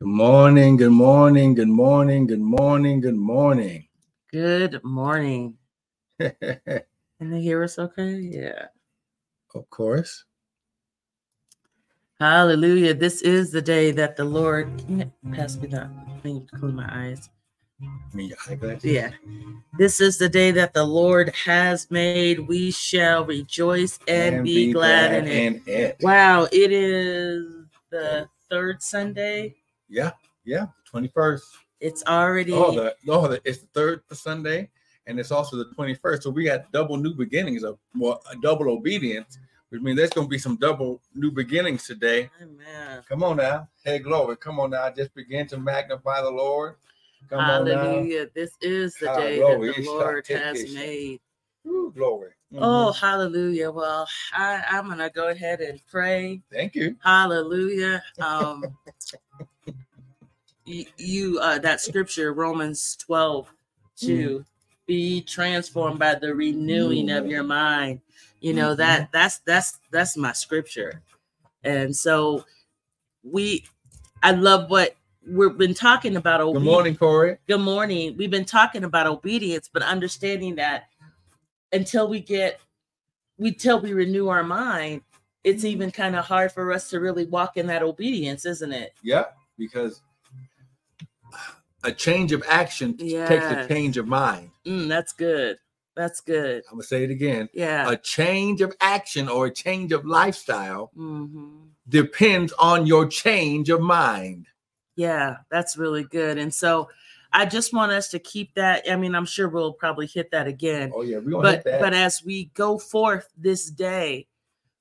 Good morning, good morning, good morning, good morning, good morning. Good morning. Can they hear us okay? Yeah. Of course. Hallelujah. This is the day that the Lord can you pass me that. Need to clean my eyes. I mean, your eyeglasses. Yeah. This is the day that the Lord has made. We shall rejoice and, be, glad, in it. in it. Wow, it is the third Sunday. Yeah, yeah. Twenty first. It's already Oh, the oh, the, it's the third Sunday, and it's also the twenty first. So we got double new beginnings of well, a double obedience, which means there's going to be some double new beginnings today. Amen. Come on now, hey glory, come on now, just begin to magnify the Lord. Come on now, Hallelujah. This is the day Hallelujah. that the Lord has made. Ooh, glory. Oh, Mhm. hallelujah. Well, I, I'm going to go ahead and pray. thank you. Hallelujah. Um, you, you uh, that scripture, Romans 12, 2, be transformed by the renewing of your mind. You know, that that's that's that's my scripture. And so we I love what we've been talking about. Good morning, Corey. good morning. We've been talking about obedience, but understanding that until we get we till we renew our mind, it's even kind of hard for us to really walk in that obedience, isn't it? Yeah, because a change of action takes a change of mind. Mm, that's good. That's good. I'm gonna say it again. Yeah. A change of action or a change of lifestyle hmm depends on your change of mind. Yeah, that's really good. And so I just want us to keep that. I mean, I'm sure we'll probably hit that again. Oh yeah, we're gonna but hit that. but as we go forth this day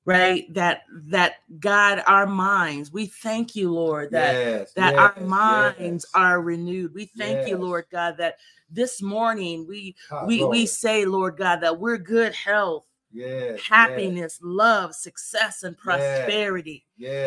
right? That that god our minds we thank you lord that yes, that yes, our minds yes. are renewed. We thank you lord god that this morning we we we say lord god that we're good health yes, happiness love success and prosperity.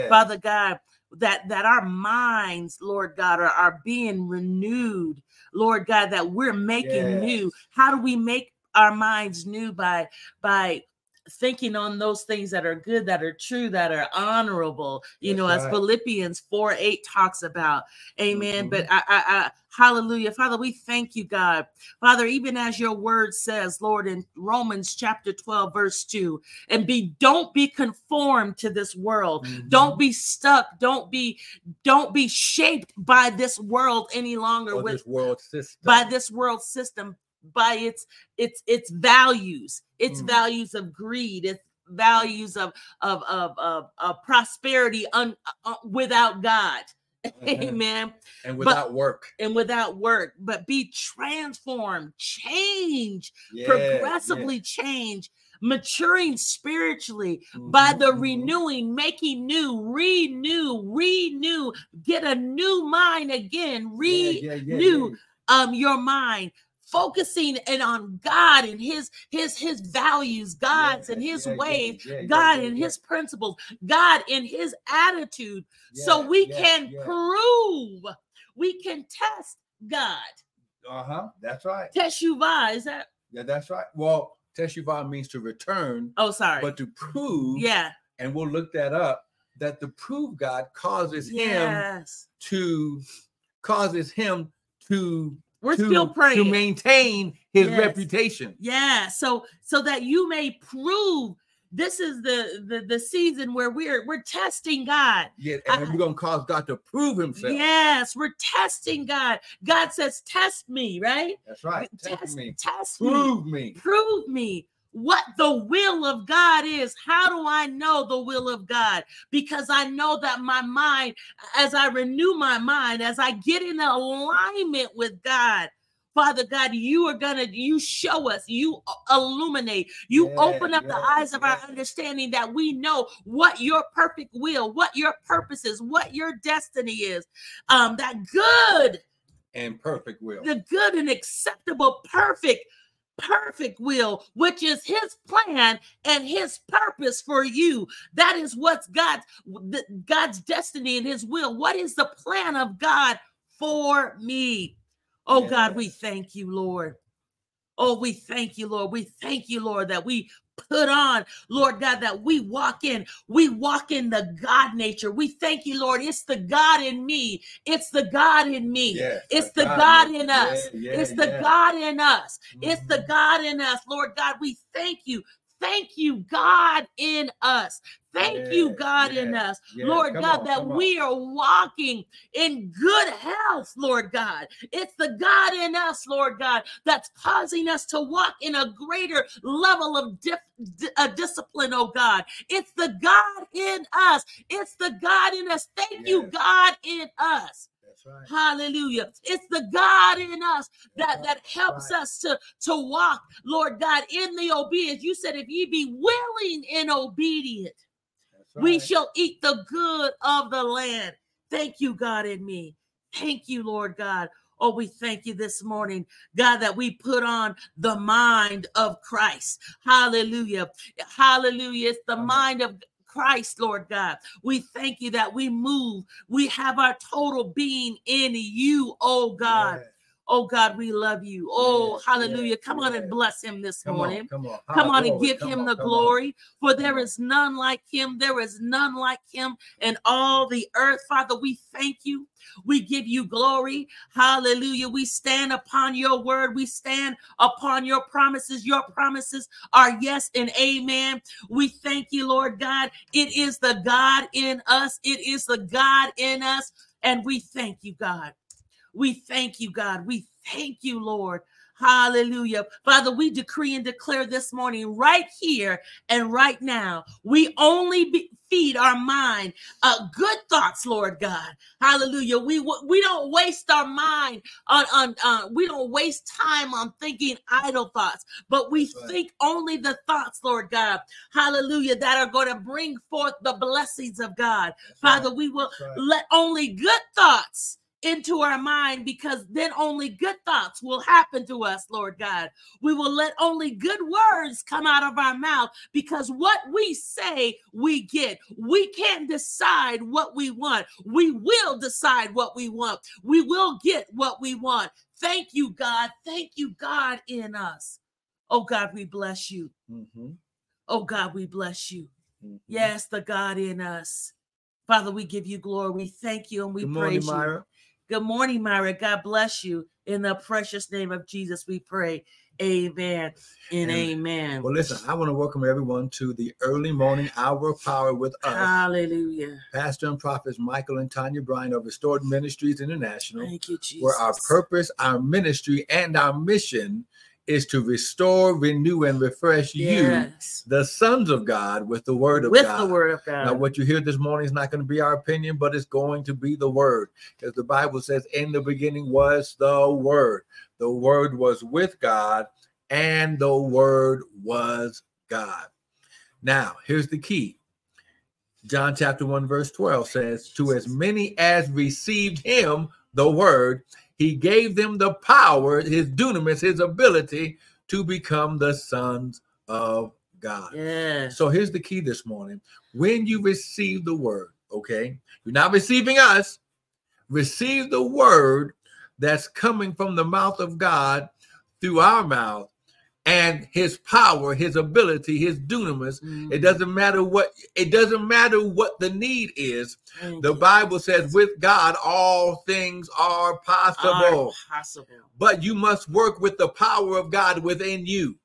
Father God, that that our minds, Lord God, are, are being renewed, Lord God, that we're making new. How do we make our minds new? By by thinking on those things that are good, that are true, that are honorable, you That's know, as. Philippians 4 8 talks about. Amen. Mhm. But I, I, I hallelujah. Father, we thank you, God. Father, even as your word says, Lord, in Romans chapter 12, verse 2, and be don't be conformed to this world don't Mhm. be stuck don't be don't be shaped by this world any longer Or with this world system. by this world system by its its its values its Mm. values of greed its values of of of of, of prosperity un, uh, without god amen and without work. and without work but be transformed change Yes, progressively change maturing spiritually by Mhm, the mhm. renewing, making new, renew, renew, get a new mind again, Yeah, yeah, yeah, renew yeah. um your mind, focusing and on God and his his his values, God's and his yeah, yeah, ways, yeah, yeah, God yeah, and yeah. his principles, God in his attitude, so we yeah, can yeah. prove, we can test God. Uh-huh. That's right. Teshuvah, is that? Yeah, that's right. Well, teshuvah means to return, Oh, sorry. but to prove, yeah. and we'll look that up, that the prove God causes him to causes him to We're to, still praying. to maintain his Yes. reputation. Yeah, so so that you may prove this is the the, the season where we're we're testing God. Yeah, and I- we're gonna cause God to prove himself. Yes, we're testing God. God says, "Test me," right? That's right. Test, Test me. test me, Prove me. prove me what the will of God is. How do I know the will of God? Because I know that my mind, as I renew my mind, as I get in alignment with God. Father God, you are gonna you show us, you illuminate, you Yeah, open up the eyes of our understanding that we know what your perfect will, what your purpose is, what your destiny is. Um, that good And perfect will. the good and acceptable, perfect, perfect will, which is his plan and his purpose for you. That is what's God's God's destiny and his will. What is the plan of God for me? Oh God, we thank you, Lord. Oh, we thank you, Lord. We thank you, Lord, that we put on, Lord God, that we walk in. We walk in the God nature. We thank you, Lord. It's the God in me. It's the God in me. Yes, It's the God God in- us. yeah, yeah, It's the yeah. God in us. It's the Mhm. God in us. Lord God, we thank you. Thank you, God in us. Thank you, God in us. Lord God, on, that we are walking in good health, Lord God. It's the God in us, Lord God, that's causing us to walk in a greater level of dif- di- uh, discipline, oh God. It's the God in us. It's the God in us. Thank you, God in us. Right. Hallelujah. It's the God in us that, right, that helps right. us to, to walk, Lord God, in the obedience. You said, if ye be willing and obedient, That's we shall eat the good of the land. Thank you, God, in me. Thank you, Lord God. Oh, we thank you this morning, God, that we put on the mind of Christ. Hallelujah. Hallelujah. It's the Amen. mind of Christ, Lord God. We thank you that we move. We have our total being in you, oh God. Yes. Oh God, we love you. Oh, Yes, hallelujah. yes, Come on and bless him this Come morning. on, come on. Come on and give Come him on, the glory, for there is none like him. There is none like him in all the earth. Father, we thank you. We give you glory. Hallelujah. We stand upon your word. We stand upon your promises. Your promises are yes and amen. We thank you, Lord God. It is the God in us. It is the God in us. And we thank you, God. We thank you, God. We thank you, Lord. Hallelujah. Father, we decree and declare this morning, right here and right now, we only be, feed our mind uh, good thoughts, Lord God. Hallelujah. We we don't waste our mind on, on uh, we don't waste time on thinking idle thoughts, but we right. think only the thoughts, Lord God. Hallelujah, that are going to bring forth the blessings of God. That's Father, right. we will right. let only good thoughts into our mind because then only good thoughts will happen to us, Lord God. We will let only good words come out of our mouth because what we say, we get. We can't decide what we want. We will decide what we want. We will get what we want. Thank you, God. Thank you, God, in us. Oh, God, we bless you. Mhm, Oh, God, we bless you. mhm. Yes, the God in us. Father, we give you glory. We thank you and we Good morning, praise you. Myra. Good morning, Myra. God bless you. In the precious name of Jesus, we pray. Amen and, And- amen. Well, listen, I want to welcome everyone to the early morning hour of power with us, Hallelujah. Pastor and prophets Michael and Tanya Bryan of Restored Ministries International, Thank you, Jesus. where our purpose, our ministry, and our mission is to restore, renew, and refresh you, the sons of God, with the word of With God. the word of God. Now, what you hear this morning is not going to be our opinion, but it's going to be the word. As the Bible says, In the beginning was the word. The word was with God, and the word was God. Now, here's the key John chapter 1, verse 12 says, To as many as received him, the word, he gave them the power, his dunamis, his ability to become the sons of God. yes. So here's the key this morning. When you receive the word, okay, you're not receiving us, receive the word that's coming from the mouth of God through our mouth and his power, his ability, his dunamis. It Mhm. doesn't matter what it doesn't matter what the need is. Thank The Bible says with God all things are Are possible. possible. But you must work with the power of God within you.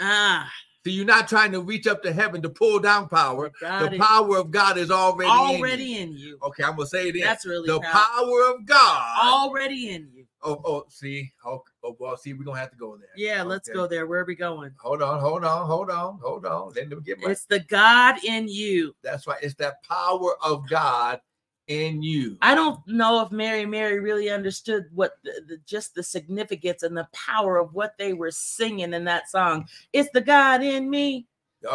Ah, So you're not trying to reach up to heaven to pull down power. God the power of God is already, in you. already in you. Okay, I'm gonna say it again. That's really the powerful. power of God. already in you. Oh, oh, see, oh, oh, well, see, we're gonna have to go there. Yeah, let's go there. Where are we going? Hold on, hold on, hold on, hold on. Let me get my. It's the God in you. That's right. It's that power of God in you. I don't know if Mary Mary really understood what the, the just the significance and the power of what they were singing in that song. It's the God in me.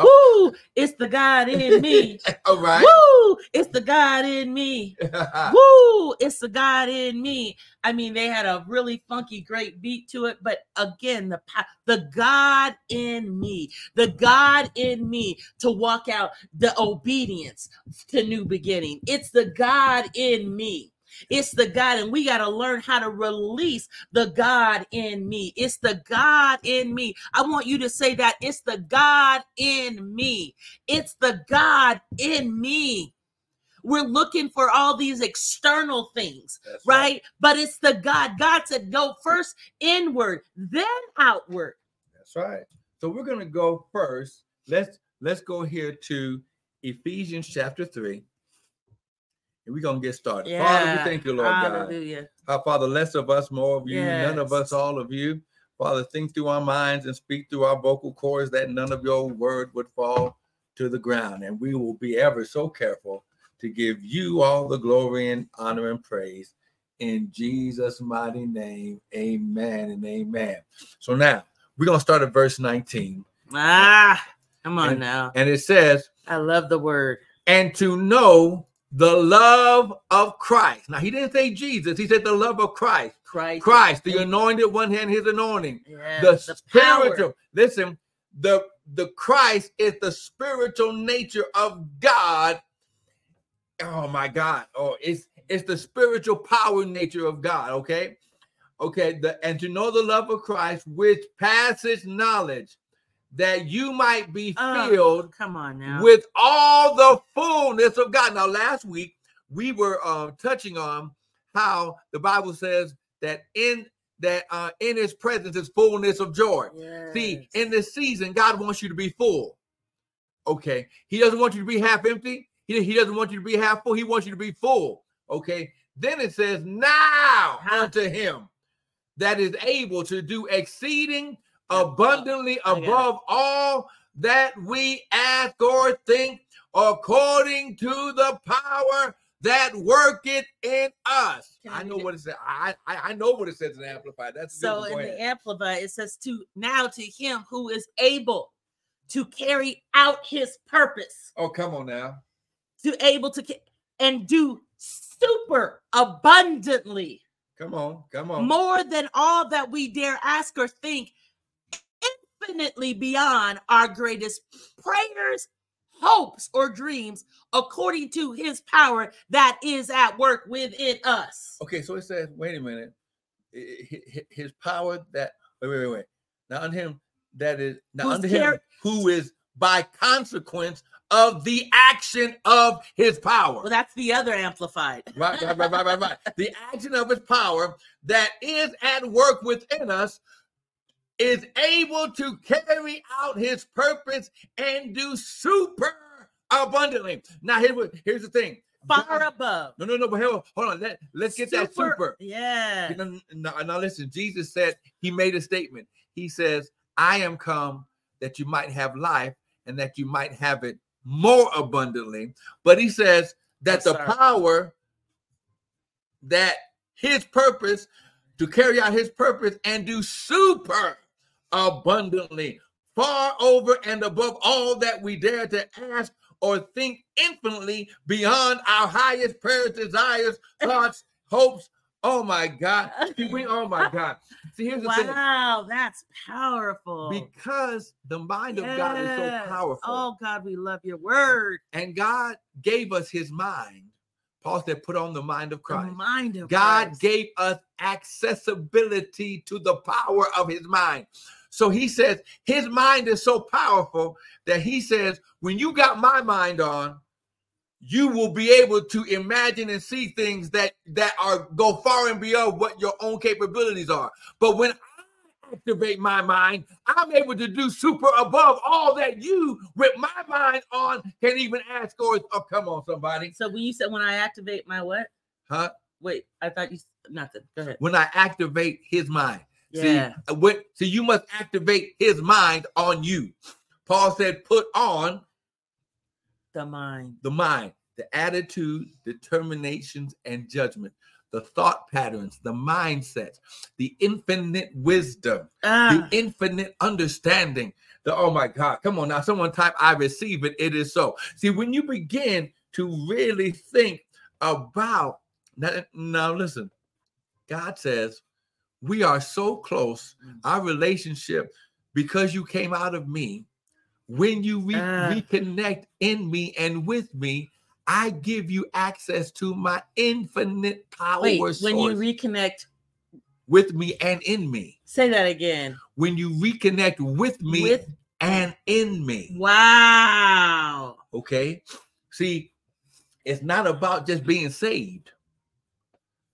Woo! It's the God in me. all right. Woo! It's the God in me. Woo! It's the God in me. I mean, they had a really funky, great beat to it, but again, the the God in me, the God in me to walk out the obedience to new beginning. It's the God in me. It's the God, and we got to learn how to release the God in me. It's the God in me. I want you to say that it's the God in me. It's the God in me. We're looking for all these external things, That's right? But it's the God. God said, go first inward, then outward. That's right. So we're going to go first. Let's let's go here to Ephesians chapter 3. And we're going to get started. Father, we thank you, Lord God. Our Father, less of us, more of you, none of us, all of you. Father, think through our minds and speak through our vocal cords that none of your word would fall to the ground. And we will be ever so careful to give you all the glory and honor and praise. In Jesus' mighty name, amen and amen. So now we're going to start at verse 19. Ah, come on And- now. And it says, I love the word. and to know the love of Christ. Now, he didn't say Jesus, he said the love of Christ. Christ. Christ, the anointed one hand, his anointing. Yeah, the, power. spiritual. Listen, the the Christ is the spiritual nature of God. Oh my God! Oh, it's it's the spiritual power nature of God. Okay, okay. The and to know the love of Christ, which passes knowledge, that you might be Oh, filled Come on now. with all the fullness of God. Now, last week we were uh, touching on how the Bible says that in that uh, in His presence is fullness of joy. See, in this season, God wants you to be full. Okay, He doesn't want you to be half empty. He, he doesn't want you to be half full. He wants you to be full. Okay. Then it says, "Now unto Him that is able to do exceeding abundantly I got it. above all that we ask or think, according to the power that worketh in us." I know what it says. I, I I know what it says in Amplified. That's So in the. Amplified, it says to now to him who is able to carry out his purpose, Oh, come on now. to able to and do super abundantly Come on. Come on. more than all that we dare ask or think, infinitely beyond our greatest prayers, hopes, or dreams, according to his power that is at work within us. Okay, so it says, wait a minute. I- I- hi- His power that wait, wait, wait, wait. Now unto him that is now Who's unto him who is by consequence of the action of his power. Well, that's the other amplified. Right, right, right, right, right, right. The action of his power that is at work within us is able to carry out his purpose and do super abundantly. Now, here, here's the thing. Far God- above. no, no, no, but hold hold on. Let, let's get that super. Yeah. Now, now, now listen, Jesus said, He made a statement. He says, I am come that you might have life and that you might have it more abundantly. But he says that Yes, the sir. power that his purpose to carry out his purpose and do super abundantly, far over and above all that we dare to ask or think infinitely beyond our highest prayers, desires, thoughts, hopes. Oh my God. We, oh my God. See, here's the thing. Wow, that's powerful. Because the mind of God is so powerful. Oh God, we love your word. And God gave us his mind. Paul said, put on the mind of The Christ. mind of God Christ. gave us accessibility to the power of his mind. So he says his mind is so powerful that he says, when you got my mind on, you will be able to imagine and see things that that are go far and beyond what your own capabilities are. But when I activate my mind, I'm able to do super above all that you, with my mind on, can even ask or oh, come on, somebody, So when you said when I activate my what? huh? Wait, I thought you nothing. Go ahead. When I activate his mind. Yeah. See, what, so you must activate his mind on you. Paul said, put on the mind. the mind, the attitude, determinations, and judgment, the thought patterns, the mindsets, the infinite wisdom, Ah, the infinite understanding. The oh my God, come on now, someone type I receive it. It is so. See, when you begin to really think about now, now listen, God says we are so close, Mm. our relationship, because you came out of me. When you re- Ah. reconnect in me and with me, I give you access to my infinite power Wait, when you reconnect, with me and in me. say that again. When you reconnect with me With and in me. wow. Okay. See, it's not about just being saved.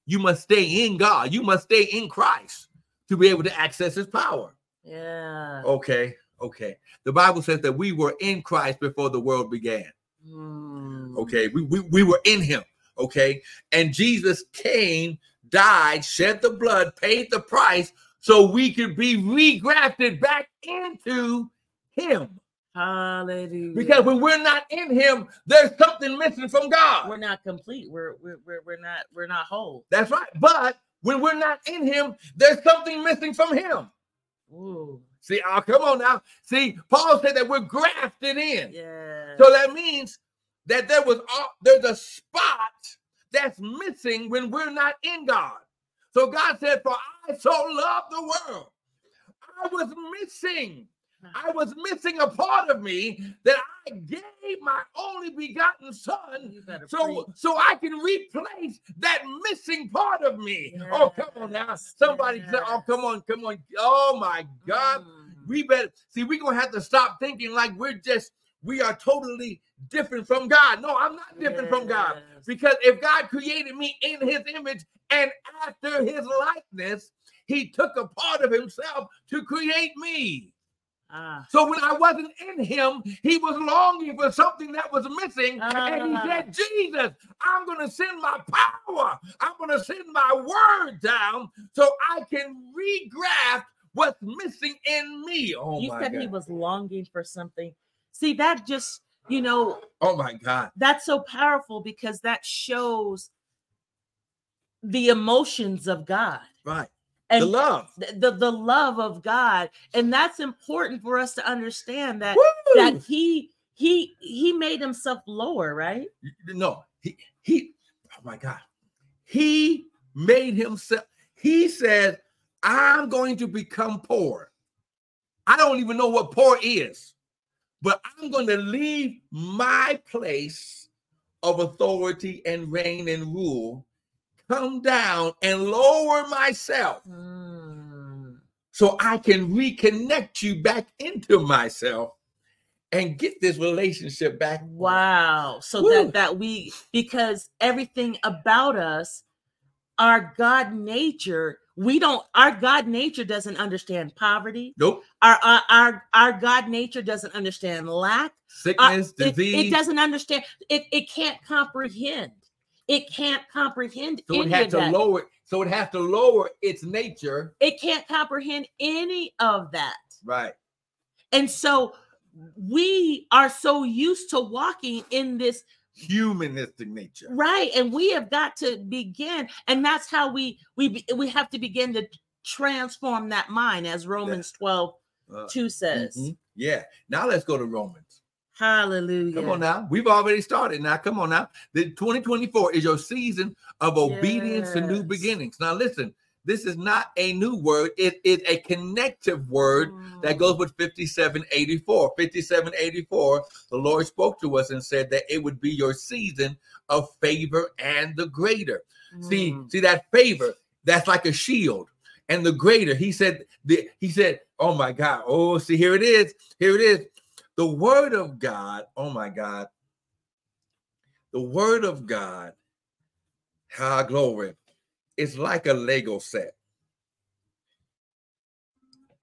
You must stay in God. You must stay in Christ to be able to access his power. Yeah. Okay. Okay. The Bible says that we were in Christ before the world began. Hmm. Okay. We, we, we were in him. Okay. And Jesus came, died, shed the blood, paid the price so we could be regrafted back into him. Hallelujah. Because when we're not in him, there's something missing from God. we're not complete. We're we're we're, we're not we're not whole. That's right. But when we're not in him, there's something missing from him. Ooh. See, oh, come on now. See, Paul said that we're grafted in. Yeah. So that means that there was all, there's a spot that's missing when we're not in God. So God said, For I so loved the world. I was missing. I was missing a part of me that I gave my only begotten son so preach. so I can replace that missing part of me. Oh, come on now. Yes, Somebody say, Oh, come on, come on. Oh my God. Mm. We better see, we're gonna have to stop thinking like we're just we are totally different from God. No, I'm not different from God. Because if God created me in his image and after his likeness, he took a part of himself to create me. Ah. So when I wasn't in him, he was longing for something that was missing. and he said, Jesus, I'm going to send my power. I'm going to send my word down so I can regraft what's missing in me. Oh my God. you said God. he was longing for something. See, that just, you know, oh my God. that's so powerful because that shows the emotions of God Right. And the love. the, the, the love of God. And that's important for us to understand that Woo! that he he he made himself lower, right? no, he he oh my God. He made himself, he said, I'm going to become poor. I don't even know what poor is, but I'm going to leave my place of authority and reign and rule, come down and lower myself Mm. so I can reconnect you back into myself and get this relationship back. Wow. So Woo. that that we because everything about us, our God nature, we don't our God nature doesn't understand poverty. Nope. Our our our, our God nature doesn't understand lack. Uh, Sickness, it, disease. it doesn't understand. It it can't comprehend. It can't comprehend So it of to that. lower. So it has to lower its nature. it can't comprehend any of that. Right. And so we are so used to walking in this Humanistic nature. right and we have got to begin and that's how we we we have to begin to transform that mind as Romans 12 Uh, 2 says. mhm. Yeah. Now let's go to Romans. Hallelujah. Come on now. We've already started. Now, come on now. The 2024 is your season of obedience and new beginnings. Now, listen, this is not a new word, it is a connective word that Mm. goes with 5784. 5784, the Lord spoke to us and said that it would be your season of favor and the greater. See, Mm. see that favor, that's like a shield. And the greater, he said, the, he said, oh my God. Oh, see, here it is. Here it is. The word of God, oh my God. The word of God, high glory, is like a Lego set.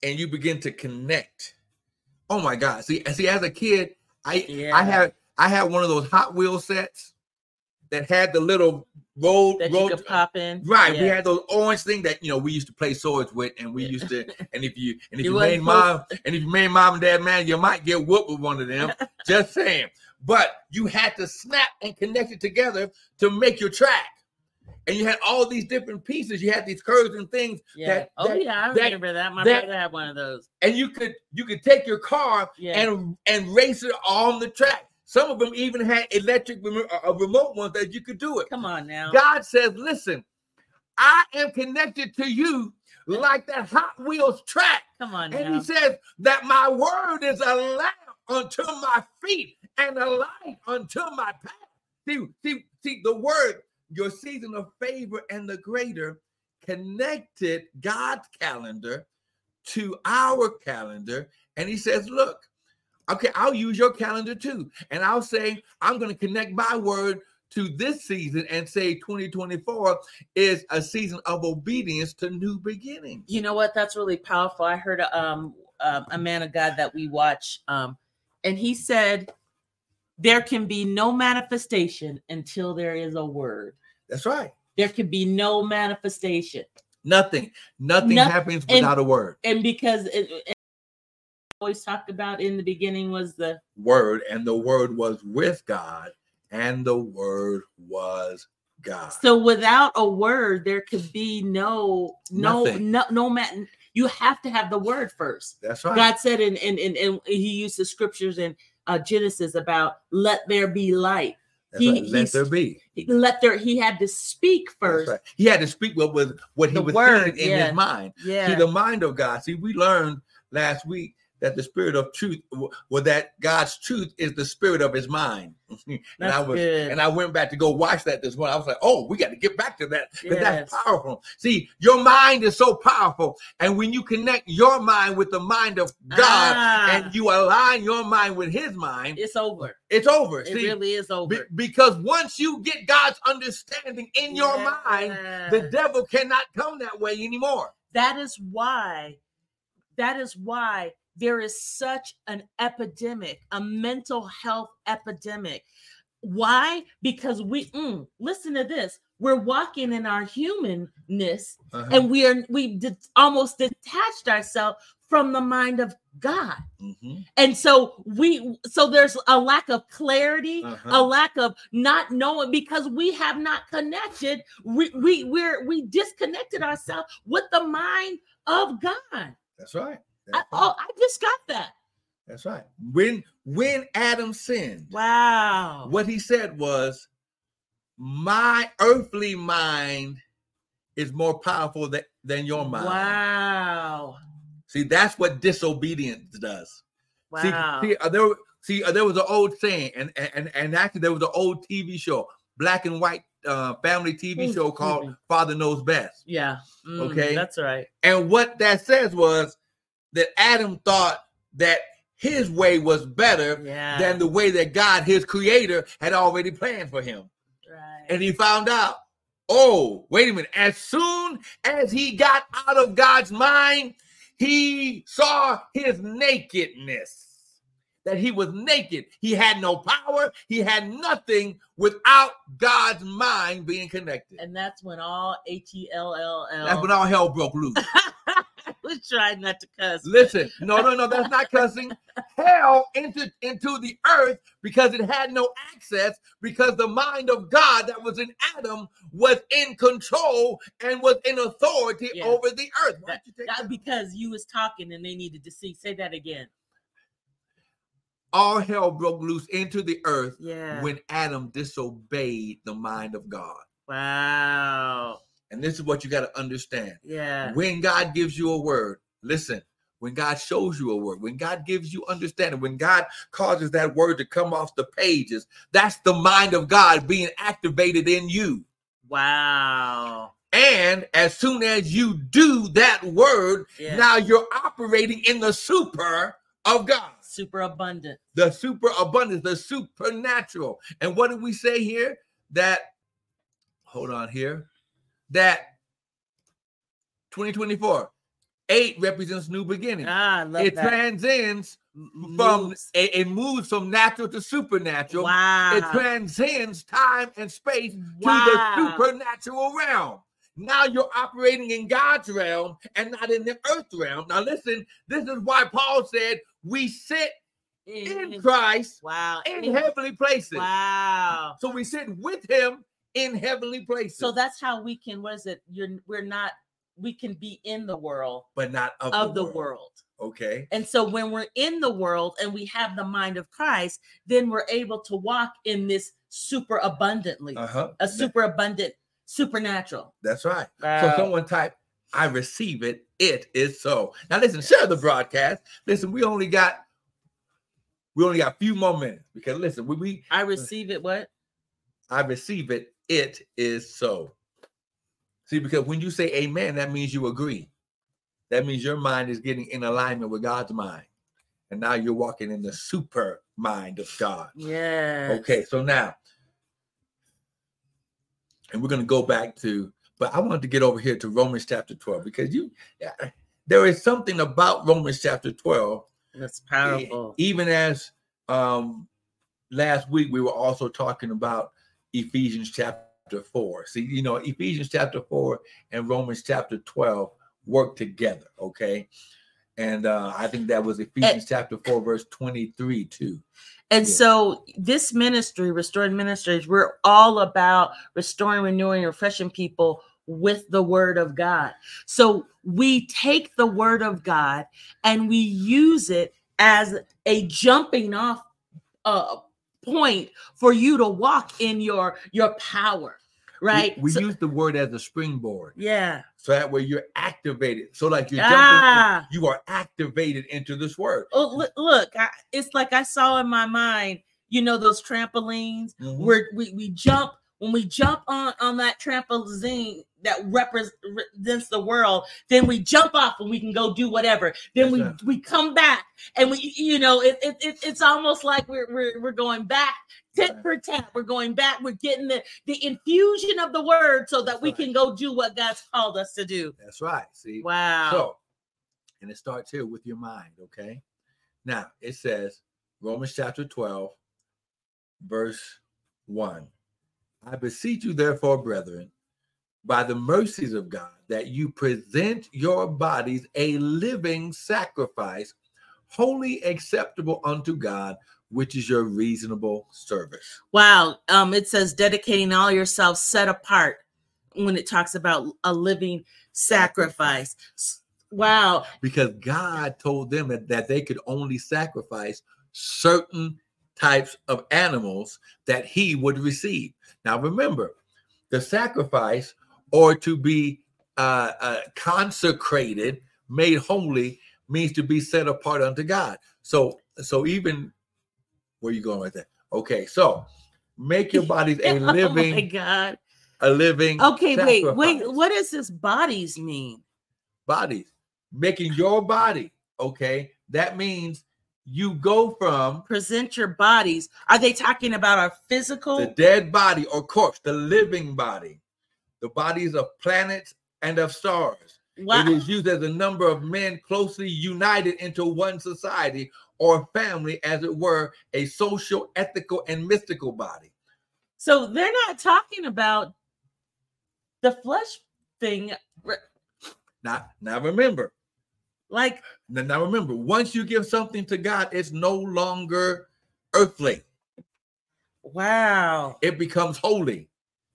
And you begin to connect. Oh my God. See, see, as a kid, I Yeah. I had I had one of those Hot Wheel sets that had the little road that road pop in. Right, we had those orange thing that you know we used to play swords with, and we Yeah. used to. And if you and if You you, made mom and if you made mom and dad man, you might get whooped with one of them. just saying. But you had to snap and connect it together to make your track, and you had all these different pieces. You had these curves and things, Yeah. that- oh that- yeah, I that- remember that. My that- brother had one of those. and you could you could take your car Yeah. and and race it on the track. Some of them even had electric remo- uh, remote ones that you could do it. Come on now. God says, listen, I am connected to you like that Hot Wheels track. Come on now. And now. he says that my word is a lamp unto my feet and a light unto my path. See, see, see, the word, your season of favor and the greater connected God's calendar to our calendar. And he says, Look, okay, I'll use your calendar too. And I'll say, I'm going to connect my word to this season and say 2024 is a season of obedience to new beginnings. You know what? That's really powerful. I heard um, um, a man of God that we watch, um, and he said, There can be no manifestation until there is a word. That's right. There can be no manifestation. Nothing, nothing Noth- happens and- without a word. And because it always talked about in the beginning was the Word, and the word was with God, and the word was God. so without a word there could be no no Nothing. no no man you have to have the word first That's right. god said in in in, in he used the scriptures in uh genesis about let there be light That's he- right. Let there be. let there he had to speak first right. He had to speak what was what he The was word, in yeah. his mind. yeah See, the mind of God. See, we learned last week that the spirit of truth, well, that God's truth is the spirit of his mind. and That's I was, good. and I went back to go watch that this morning. I was like, oh, we got to get back to that because that's powerful. See, your mind is so powerful, and when you connect your mind with the mind of God, Ah, and you align your mind with His mind, it's over it's over. it See, really is be- over because once you get God's understanding in your mind, the devil cannot come that way anymore. that is why that is why there is such an epidemic a mental health epidemic why because we mm, listen to this we're walking in our humanness Uh-huh. and we are we almost detached ourselves from the mind of god Mhm. and so we so there's a lack of clarity Uh-huh. a lack of not knowing because we have not connected we we we're we disconnected ourselves with the mind of god That's right. I, oh i just got that That's right. When when Adam sinned, wow what he said was, "My earthly mind is more powerful than, than your mind." wow See, that's what disobedience does. See- wow See, uh, there, see, uh, there was an old saying, and and and actually there was an old TV show, black and white uh, family TV Ooh, show called. Father Knows Best. yeah Mm, Okay. that's right And what that says was that Adam thought that his way was better yeah than the way that God, his creator, had already planned for him. right And he found out, oh, wait a minute. As soon as he got out of God's mind, he saw his nakedness. That he was naked. He had no power. He had nothing without God's mind being connected. and that's when all h-e-l-l-l That's when all hell broke loose. Was trying not to cuss Listen, no, no, no, that's not cussing. Hell entered into the earth because it had no access, because the mind of God that was in Adam was in control and was in authority Yeah. over the earth. Why That- you that? because you was talking and they needed to see. Say that again. All hell broke loose into the earth Yeah. when Adam disobeyed the mind of God. wow. And this is what you got to understand. Yeah. When God gives you a word, listen, when God shows you a word, when God gives you understanding, when God causes that word to come off the pages, that's the mind of God being activated in you. Wow. And as soon as you do that word, Yeah. now you're operating in the super of God, Super abundant. the super abundance, the supernatural. And what did we say here? That, hold on here, that 2024, eight represents new beginning. Ah, I love it that. transcends M- from it, it moves from natural to supernatural. Wow. It transcends time and space Wow. to the supernatural realm. Now you're operating in God's realm and not in the earth realm. Now listen, this is why Paul said we sit in Christ Wow. in heavenly places. Wow. So we sit with him in heavenly places, So that's how we can. What is it? You're. We're not. We can be in the world but not of, of the, the world. Okay. And so when we're in the world and we have the mind of Christ, then we're able to walk in this super abundantly, Uh-huh. a super abundant supernatural. That's right. So someone type, I receive it. It is so. Now listen, share the broadcast. Listen, we only got we only got a few more minutes because listen, we, we I receive it. What? I receive it. It is so. See, because when you say amen, that means you agree. That means your mind is getting in alignment with God's mind. And now you're walking in the super mind of God. Yeah. Okay, so now, and we're going to go back to, but I wanted to get over here to Romans chapter 12 because you, yeah, there is something about Romans chapter 12. That's powerful. Even as um last week we were also talking about Ephesians chapter 4. See, you know, Ephesians chapter 4 and Romans chapter 12 work together, okay? And uh I think that was Ephesians chapter 4 verse 23 too. And Yeah. so this ministry, Restored Ministries, we're all about restoring, renewing, refreshing people with the word of God. So we take the word of God and we use it as a jumping off uh, point for you to walk in your your power, right? We, So- use the word as a springboard. yeah. So that way you're activated. So like you're jumping, Ah. you are activated into this word. Oh, look, look I, it's like I saw in my mind, you know, those trampolines Mhm. where we, we jump when we jump on on that trampoline that represents the world then we jump off and we can go do whatever then That's we we come back and we you know it, it, it it's almost like we're, we're we're going back tit for tat we're going back we're getting the the infusion of the word so that That's we right. can go do what god's called us to do That's right. See, wow So, and it starts here with your mind, okay? Now, it says, Romans chapter 12, verse 1. I beseech you, therefore, brethren, by the mercies of God, that you present your bodies a living sacrifice, holy acceptable unto God, which is your reasonable service. Wow. Um, it says dedicating all yourself set apart when it talks about a living sacrifice. Wow. because God told them that, that they could only sacrifice certain types of animals that he would receive. Now, remember, the sacrifice or to be uh, uh, consecrated, made holy, means to be set apart unto God. So, so even where you going with that? Okay, so make your bodies a living. oh my God. a living. Okay, wait, wait. What does this bodies mean? bodies, making your body okay. That means you go from Present your bodies. Are they talking about our physical? the dead body or corpse, the living body, the bodies of planets and of stars. wow. It is used as a number of men closely united into one society or family, as it were, a social, ethical, and mystical body. So they're not talking about the flesh thing. Now, now remember, Like, now, remember, once you give something to God, it's no longer earthly. wow. It becomes holy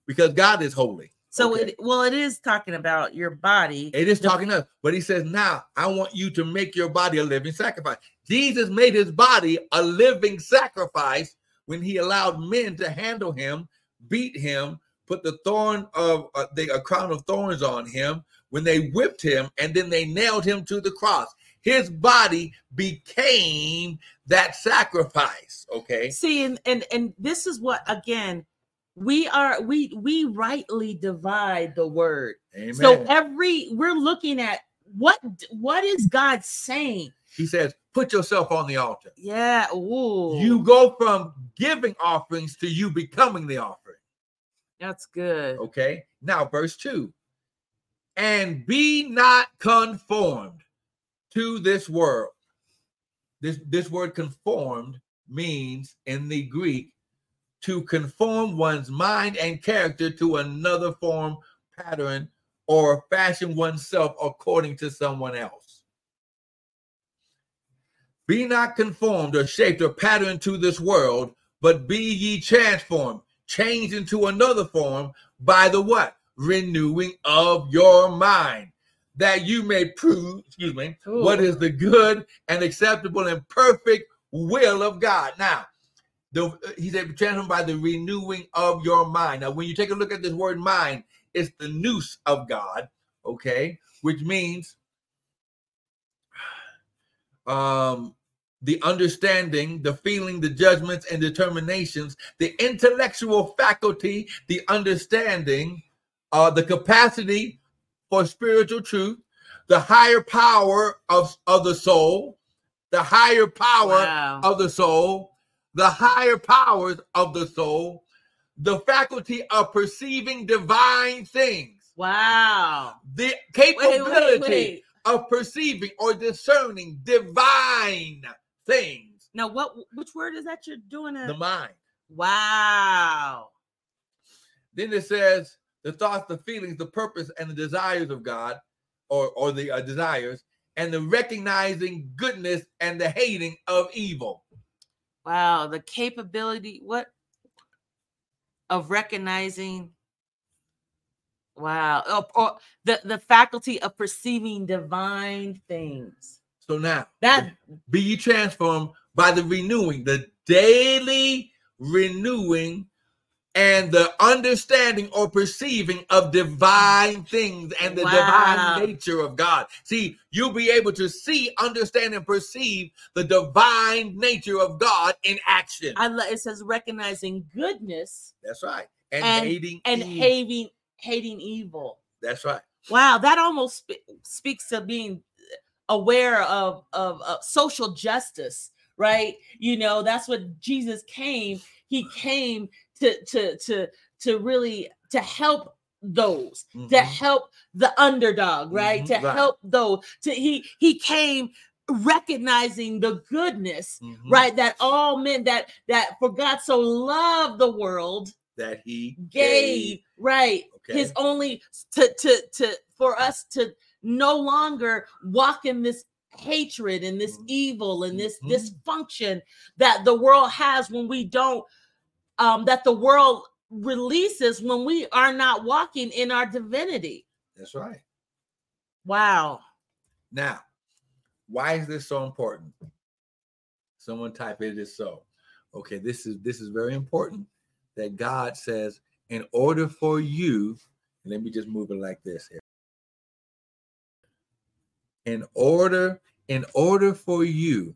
because God is holy. So Okay. it well, it is talking about your body. It is The- talking to but he says, Now I want you to make your body a living sacrifice. Jesus made his body a living sacrifice when he allowed men to handle him, beat him, put the thorn of uh, the a crown of thorns on him, when they whipped him, and then they nailed him to the cross. His body became that sacrifice. Okay. See, and and and this is what again we are we we rightly divide the word. Amen. So every we're looking at what what is God saying? he says, put yourself on the altar. Yeah. Ooh, You go from giving offerings to you becoming the offering. that's good. Okay. Now, verse 2 and be not conformed to this world. This, this word conformed means in the Greek to conform one's mind and character to another form, pattern, or fashion oneself according to someone else. Be not conformed or shaped or patterned to this world, but be ye transformed, changed into another form by the what? Renewing of your mind, that you may prove, excuse me, what Ooh. is the good and acceptable and perfect will of God. Now, the he said, transformed by the renewing of your mind. Now, when you take a look at this word mind, it's the nous of God, okay, which means um the understanding, the feeling, the judgments and determinations, the intellectual faculty, the understanding, uh, the capacity for spiritual truth, the higher power of, of the soul, the higher power Wow. of the soul, the higher powers of the soul, the faculty of perceiving divine things, Wow. the capability wait, wait. of perceiving or discerning divine things, Now, what? Which word is that you're doing? the mind. Wow. Then it says the thoughts, the feelings, the purpose, and the desires of God, or or the uh, desires, and the recognizing goodness and the hating of evil. Wow. The capability. What? Of recognizing. Wow. Or, or the the faculty of perceiving divine things. So now That be ye transformed by the renewing, the daily renewing and the understanding or perceiving of divine things and the Wow. divine nature of God. See, you'll be able to see, understand, and perceive the divine nature of God in action. I it says recognizing goodness That's right. And, And- hating and evil. hating hating evil. That's right. Wow, that almost spe- speaks to being aware of, of of social justice, right? You know, that's what Jesus came. He came to to to to really to help those, to Mhm. help the underdog, right? Mhm, To right. help those. To he he came recognizing the goodness, Mhm. right? That all men that that for God so loved the world That he gave right Okay. his only to to to for us to no longer walk in this hatred and this Mhm. evil and this Mhm. dysfunction that the world has when we don't um that the world releases when we are not walking in our divinity That's right. wow Now, why is this so important? Someone type it is so. Okay, this is this is very important that God says, in order for you, let me just move it like this here. In order, in order for you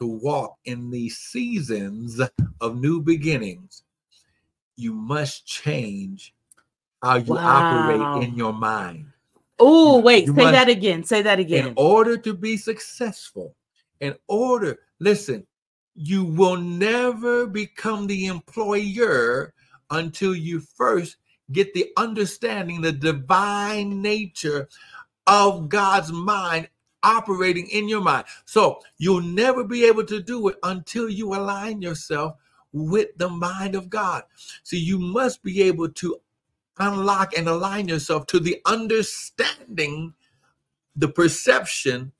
to walk in these seasons of new beginnings, you must change how you Wow. operate in your mind oh wait You say must- that again say that again in order to be successful, in order, listen, you will never become the employer until you first get the understanding, the divine nature of God's mind operating in your mind. So you'll never be able to do it until you align yourself with the mind of God. So you must be able to unlock and align yourself to the understanding the perception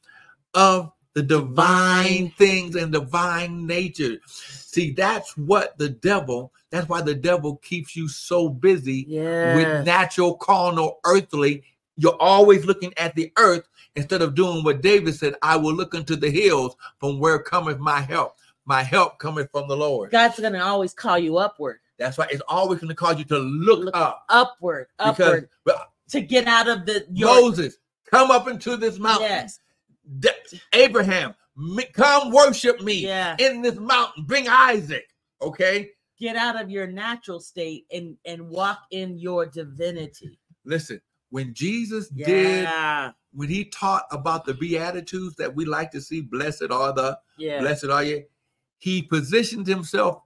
of the divine things and divine nature. See, that's what the devil, that's why the devil keeps you so busy with natural, carnal, earthly. You're always looking at the earth instead of doing what David said I will look unto the hills from where cometh my help. My help cometh from the Lord. god's gonna always call you upward That's why it's always going to cause you to look, Look up. upward Because upward to get out of the your Moses, come up into this mountain. yes Abraham, me- come worship me yeah in this mountain. Bring Isaac. Okay. get out of your natural state and and walk in your divinity Listen, when Jesus did, when he taught about the Beatitudes that we like to see, blessed are the, yeah blessed are you, he positioned himself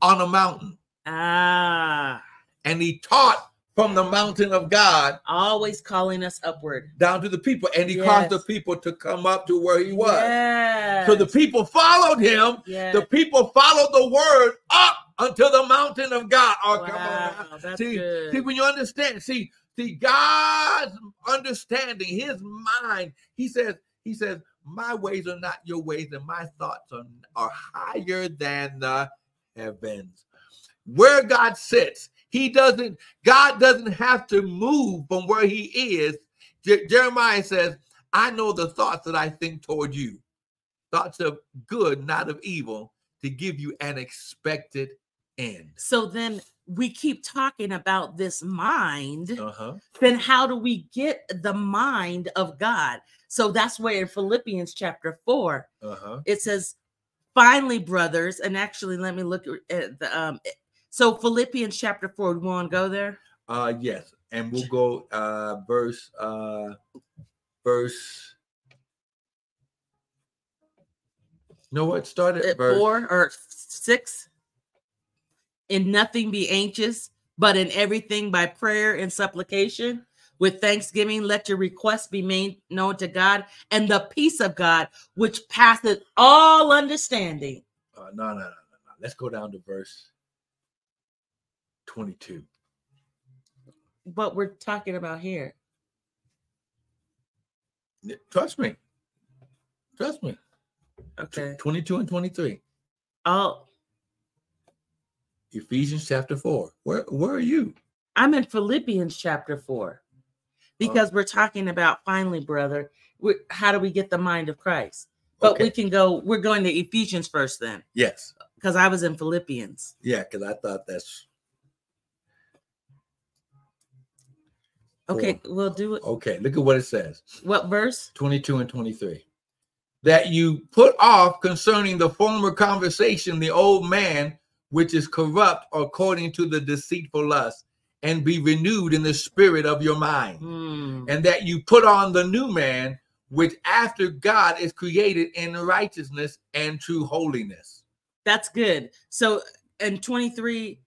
on a mountain ah and he taught from the mountain of God always calling us upward down to the people. And he caused the people to come up to where he was. yes. So the people followed him yes. the people followed the word up unto the mountain of God. Oh, come on now. See, good. see, when you understand, see, see, God's understanding, his mind, he says, he says, my ways are not your ways, and my thoughts are, are higher than the heavens. Where God sits, he doesn't, God doesn't have to move from where he is. Je- Jeremiah says, I know the thoughts that I think toward you, thoughts of good, not of evil, to give you an expected end. so then we keep talking about this mind, Uh-huh. then how do we get the mind of God? So that's where in Philippians chapter 4, Uh-huh. it says, finally, brothers, and actually, let me look at the um so Philippians chapter 4, we want to go there? Uh yes. And we'll go uh verse uh verse No, what started At verse four or six. In nothing be anxious, but in everything by prayer and supplication. With thanksgiving, let your requests be made known to God, and the peace of God, which passeth all understanding. uh, no, no, no, no, no. Let's go down to verse 22. What we're talking about here. Trust me. Trust me. Okay. 22 and 23. Oh, Ephesians chapter 4. Where where are you? I'm in Philippians chapter four Oh. because we're talking about finally, brother. how do we get the mind of Christ? But we can go, we're going to Ephesians first then, Yes. because I was in Philippians. Yeah, because I thought that's Okay, we'll do it. okay. Look at what it says. What verse? 22 and 23. That you put off concerning the former conversation the old man, which is corrupt according to the deceitful lust, and be renewed in the spirit of your mind. Hmm. And that you put on the new man, which after God is created in righteousness and true holiness. That's good. So in 23,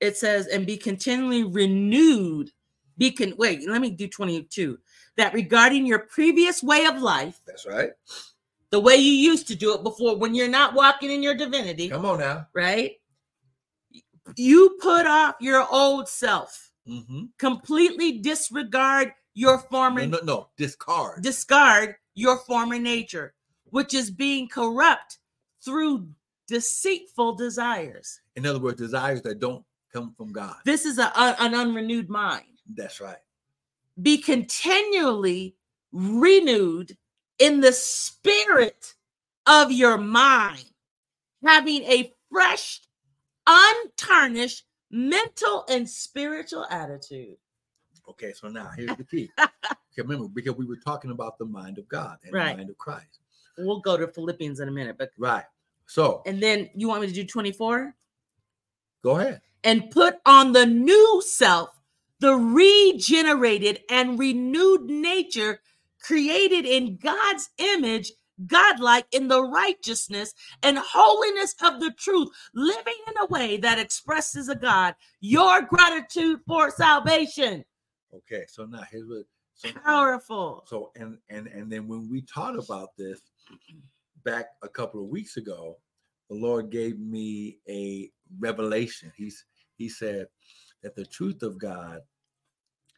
it says, and be continually renewed. Be con wait, let me do 22. That regarding your previous way of life, That's right. the way you used to do it before, when you're not walking in your divinity, Come on now. right? You put off your old self, hmm completely disregard your former No, no, no. Discard. discard your former nature, which is being corrupt through deceitful desires. In other words, desires that don't come from God. This is a, a- an unrenewed mind. That's right. Be continually renewed in the spirit of your mind, having a fresh, untarnished mental and spiritual attitude. Okay, so now here's the key. Okay, Remember, because we were talking about the mind of God and Right. the mind of Christ. We'll go to Philippians in a minute, but Right. So and then you want me to do 24? go ahead. and put on the new self, the regenerated and renewed nature created in God's image, godlike in the righteousness and holiness of the truth, living in a way that expresses a God your gratitude for salvation. Okay, so now here's what so, Powerful. so and and and then when we taught about this back a couple of weeks ago, the Lord gave me a revelation. He's he said that the truth of God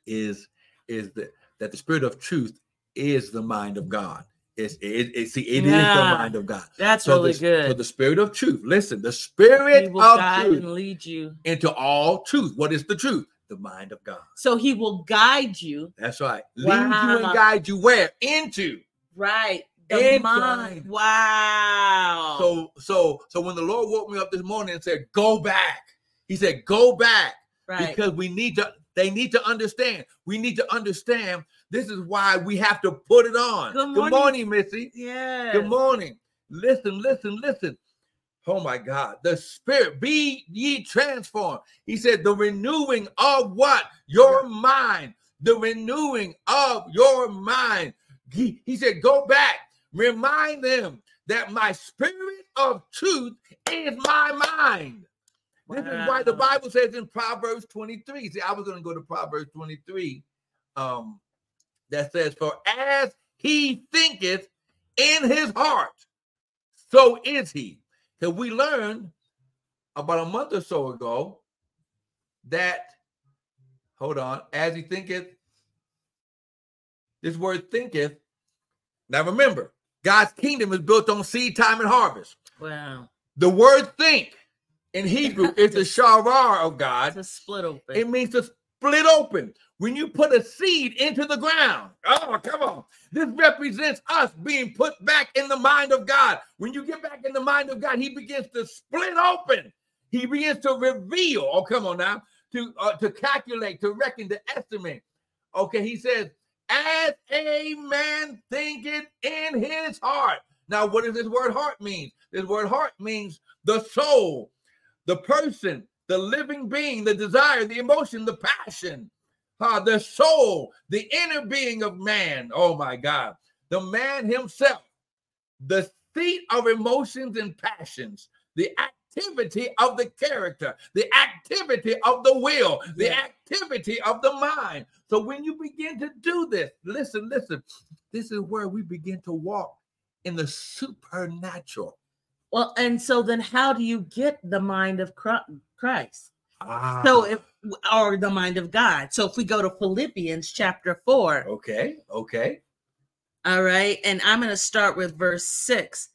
is is the that the spirit of truth is the mind of God. It's it, it see it is Yeah. the mind of God. That's So really the, good. So the spirit of truth. Listen, the he spirit will of guide truth and lead you. into all truth. What is the truth? The mind of God. So he will guide you. That's right. Lead you and guide you where? Into. Right. The Inside. mind. Wow. So so so when the Lord woke me up this morning and said, "Go back," He said, "Go back." right. because we need to they need to understand we need to understand this is why we have to put it on. Good good morning. morning missy. Yeah. good morning. Listen listen listen. Oh my god. The spirit be ye transformed. He said the renewing of what? Your mind. The renewing of your mind. He, he said go back. Remind them that my spirit of truth is my mind. This is why the Bible says in Proverbs 23. See, I was going to go to Proverbs 23. Um, that says, For as he thinketh in his heart, so is he. Because we learned about a month or so ago that, hold on, as he thinketh, this word thinketh. Now remember, God's kingdom is built on seed time and harvest. Wow. The word think in Hebrew is the shaar of God. It's a split open. It means to split open. When you put a seed into the ground, oh, come on. This represents us being put back in the mind of God. When you get back in the mind of God, He begins to split open He begins to reveal. Oh, come on now. To uh, to calculate, to reckon, to estimate. Okay, he says, as a man thinketh in his heart. Now, what does this word heart mean? This word heart means the soul, the person, the living being, the desire, the emotion, the passion, uh, the soul, the inner being of man. Oh my God. The man himself, the seat of emotions and passions, the activity of the character, the activity of the will, the activity of the mind. So when you begin to do this, listen, listen, this is where we begin to walk in the supernatural. Well, and so then how do you get the mind of Christ? Ah, So if or the mind of God. So if we go to Philippians chapter 4, okay, okay. all right, and I'm going to start with verse 6.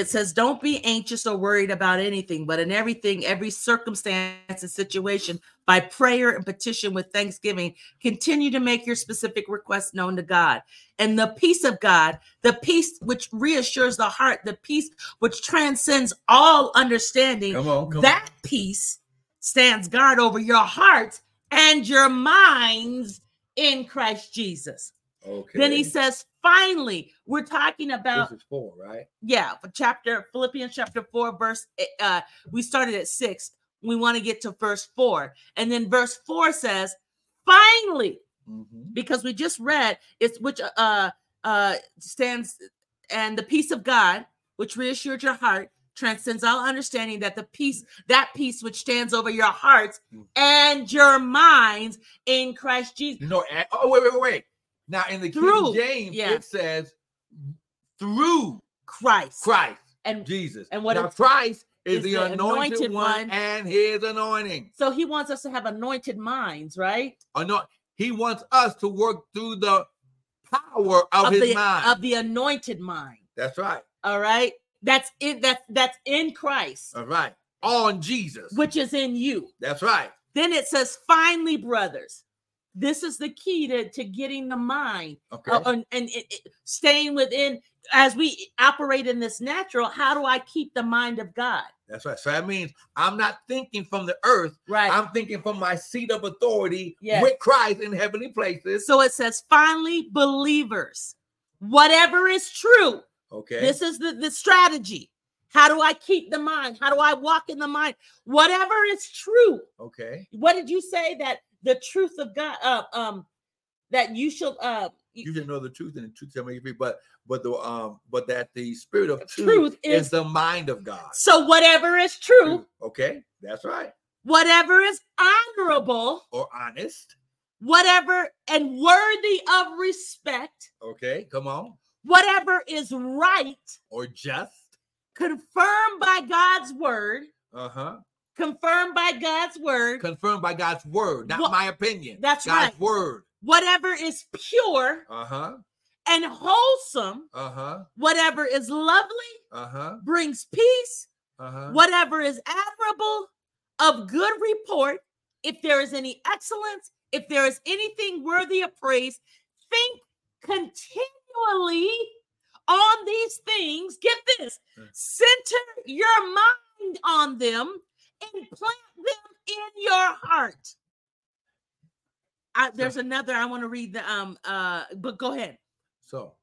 It says, Don't be anxious or worried about anything, but in everything, every circumstance and situation, by prayer and petition with thanksgiving, continue to make your specific requests known to God. And the peace of God, the peace which reassures the heart, the peace which transcends all understanding, Come on, come that peace stands guard over your hearts and your minds in Christ Jesus. Okay. Then he says, finally, we're talking about this is four, right? yeah, chapter Philippians chapter 4 verse eh, uh we started at 6. We want to get to verse 4. And then verse 4 says, finally, Mhm. because we just read it's which uh uh stands and the peace of God which reassured your heart transcends all understanding that the peace that peace which stands over your hearts Mm. and your minds in Christ Jesus no oh wait, wait, wait. Now in the Through, King James, yeah. it says through Christ Christ, and Jesus. and what now Christ is, is the, the anointed, anointed one, one. and his anointing. so he wants us to have anointed minds right Anoint. He wants us to work through the power of, his the mind. of the anointed mind That's right. all right that's it that's that's in Christ All right. On Jesus. which is in you That's right. Then it says, finally, brothers. This is the key to, to getting the mind Okay. uh, and, and it- it- staying within as we operate in this natural. How do I keep the mind of God? That's right. So that means I'm not thinking from the earth. Right. I'm thinking from my seat of authority Yes. with Christ in heavenly places. so it says, finally, believers, whatever is true. Okay. This is the, the strategy. How do I keep the mind? How do I walk in the mind? Whatever is true. okay. What did you say that the truth of God, uh, um, that you shall, uh, You should know the truth, and the truth shall make you free. But but the um but that the spirit of truth, truth is, is the mind of God. so whatever is true, Okay, that's right. whatever is honorable, Or honest. whatever and worthy of respect, Okay, come on. whatever is right, Or just. confirmed by God's word, Uh huh. Confirmed by God's word, Confirmed by God's word, not Wha- my opinion. That's God's right. word. whatever is pure Uh huh. and wholesome, Uh huh. whatever is lovely, Uh huh. brings peace, Uh huh. whatever is admirable, of good report, if there is any excellence, if there is anything worthy of praise, think continually on these things. Get this Mm. center your mind on them and plant them in your heart. I, there's another I want to read the um uh but go ahead. So,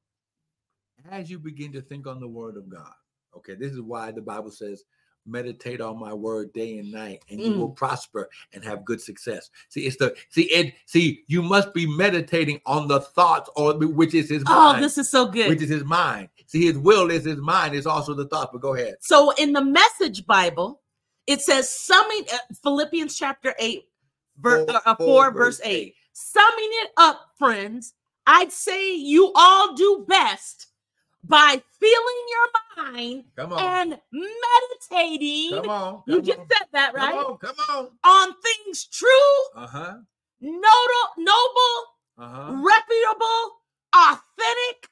as you begin to think on the word of God, okay, this is why the Bible says, meditate on my word day and night, and you Mm. will prosper and have good success. See, it's the see it, see, you must be meditating on the thoughts or which is his Oh, mind. this is so good. which is his mind. See, his will is his mind, is also the thought. But go ahead. So in the Message Bible, it says summing uh, Philippians chapter 8, ver, Four- uh, uh, 4, four, verse verse 8. eight. Summing it up, friends, I'd say you all do best by filling your mind Come on. and meditating. Come on. You just on, said that, right? Come on. Come on. On things true, Uh-huh. noble, noble, Uh-huh. reputable, authentic,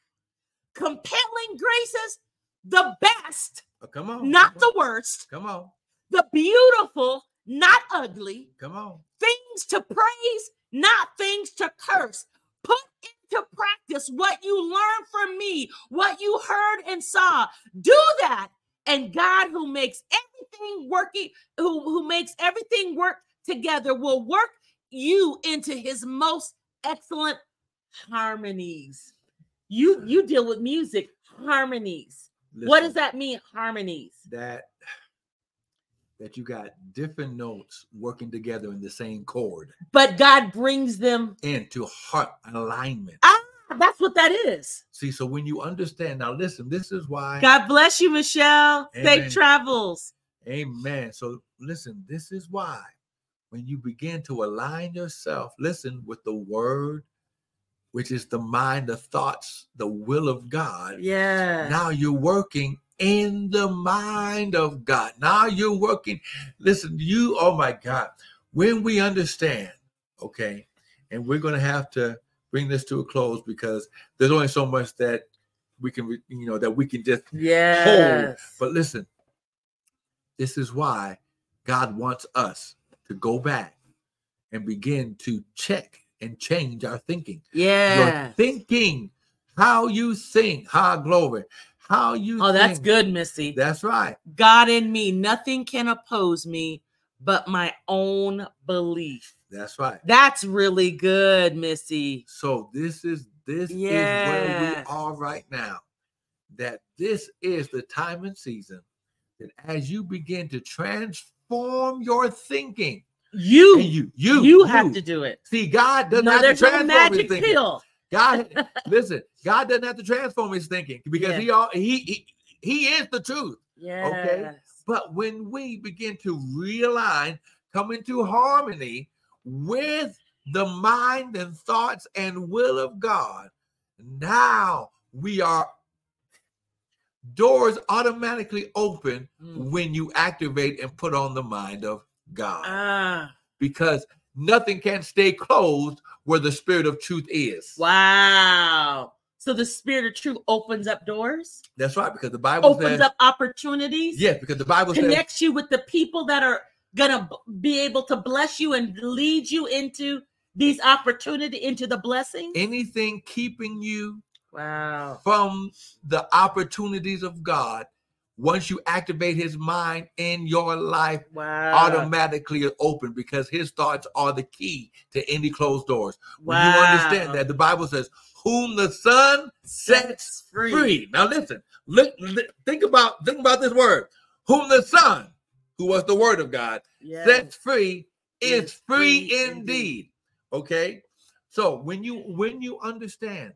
compelling graces, the best, Uh, come on. not come the on, worst, Come on. The beautiful, not ugly, Come on. things to praise, not things to curse. Put into practice what you learned from me, what you heard and saw. Do that, And God, who makes everything working, who, who makes everything work together, will work you into his most excellent harmonies. You you deal with music, harmonies. what does that mean? Harmonies. That that you got different notes working together in the same chord But God brings them. into heart alignment. Ah, that's what that is. See, so when you understand, now listen, this is why. God bless you, Michelle. Amen. Safe travels. Amen. So listen, this is why when you begin to align yourself, listen, with the word, which is the mind, the thoughts, the will of God. Yeah. Now you're working in the mind of God. Now you're working. Listen, you, oh my God, when we understand, okay, and we're going to have to bring this to a close because there's only so much that we can, you know, that we can just Yes. but listen, this is why God wants us to go back and begin to check and change our thinking. Yeah. Your thinking, how you think, how glory, how you Oh, that's good, Missy. That's right. God in me, nothing can oppose me but my own belief. That's right. That's really good, Missy. So this is this is where we are right now. That this is the time and season that as you begin to transform your thinking, You, you you you, have to do it. see God doesn't No, have to there's no transform his magic pill. God, listen, God doesn't have to transform his thinking because Yeah. he all he, he he is the truth. Yes. But when we begin to realign, come into harmony with the mind and thoughts and will of God, now we are doors automatically open Mm. when you activate and put on the mind of God Ah, because nothing can stay closed where the spirit of truth is. wow. So the spirit of truth opens up doors, That's right, because the Bible opens says up opportunities, yes, because the Bible says connects you with the people that are gonna be able to bless you and lead you into these opportunity into the blessings. anything keeping you wow. from the opportunities of God, once you activate his mind in your life, Wow. automatically open because his thoughts are the key to any closed doors. When wow. you understand that, the Bible says, Whom the Son sets free. Now listen, look, think about think about this word. Whom the Son, who was the word of God, Yes. sets free is Is free free indeed. indeed. Okay. So when you when you understand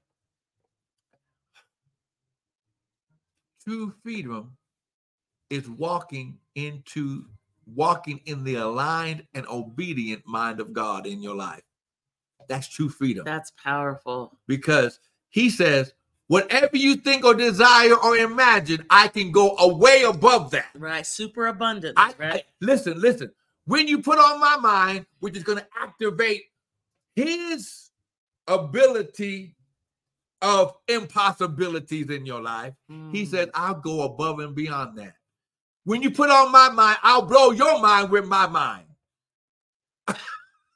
true freedom is walking into walking in the aligned and obedient mind of God in your life. That's true freedom That's powerful. because he says, whatever you think or desire or imagine, I can go away above that. Right. Super abundant. I, right. I- listen, listen. When you put on my mind, which is going to activate his ability of impossibilities in your life, he Mm. said, I'll go above and beyond that. When you put on my mind, I'll blow your mind with my mind.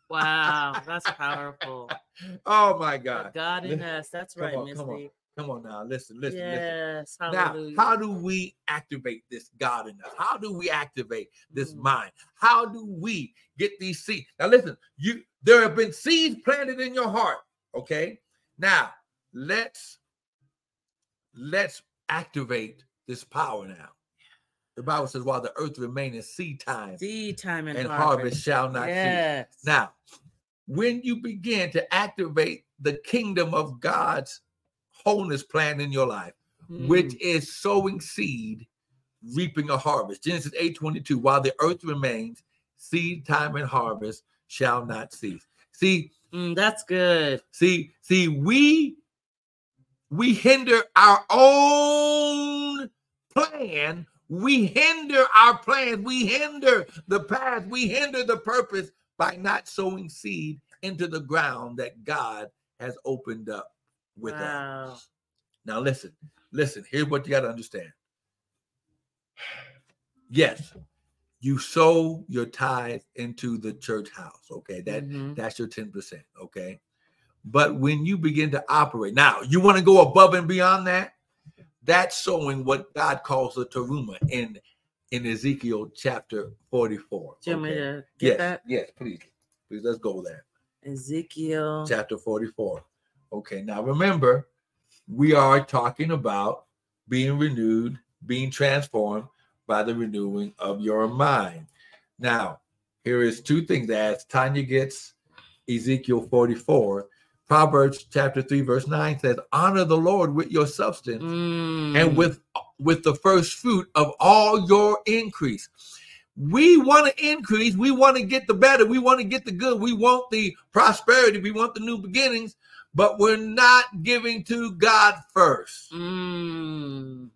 Wow. That's powerful. Oh my God. God in us. That's come right, on, come on, Come on now. Listen, listen, listen. Yes. Now, how do we activate this God in us? How do we activate this Mm. mind? How do we get these seeds? Now, listen, you there have been seeds planted in your heart. Okay. Now let's let's activate this power now. The Bible says, while the earth remaineth seed time Seed time and, and harvest. harvest shall not cease. Now, when you begin to activate the kingdom of God's wholeness plan in your life, which Mm. is sowing seed, reaping a harvest. Genesis 8 22. While the earth remains, seed time and harvest shall not cease. See, Mm, that's good. see, see, we we hinder our own plan. We hinder our plans. We hinder the path. We hinder the purpose by not sowing seed into the ground that God has opened up with us. Now listen, listen, here's what you got to understand. Yes, you sow your tithe into the church house. Okay, that Mhm. that's your 10%. Okay. But when you begin to operate, now you want to go above and beyond that, That's showing what God calls the teruma in in Ezekiel chapter 44. Do you want me to get Yes, that? yes, please. Please let's go there. Ezekiel. Chapter 44. Okay, now remember, we are talking about being renewed, being transformed by the renewing of your mind. Now, here is two things as Tanya gets Ezekiel 44. Proverbs chapter 3, verse 9 says, Honor the Lord with your substance Mm. and with with the first fruit of all your increase. We want to increase. We want to get the better. We want to get the good. We want the prosperity. We want the new beginnings, but we're not giving to God first. Mm.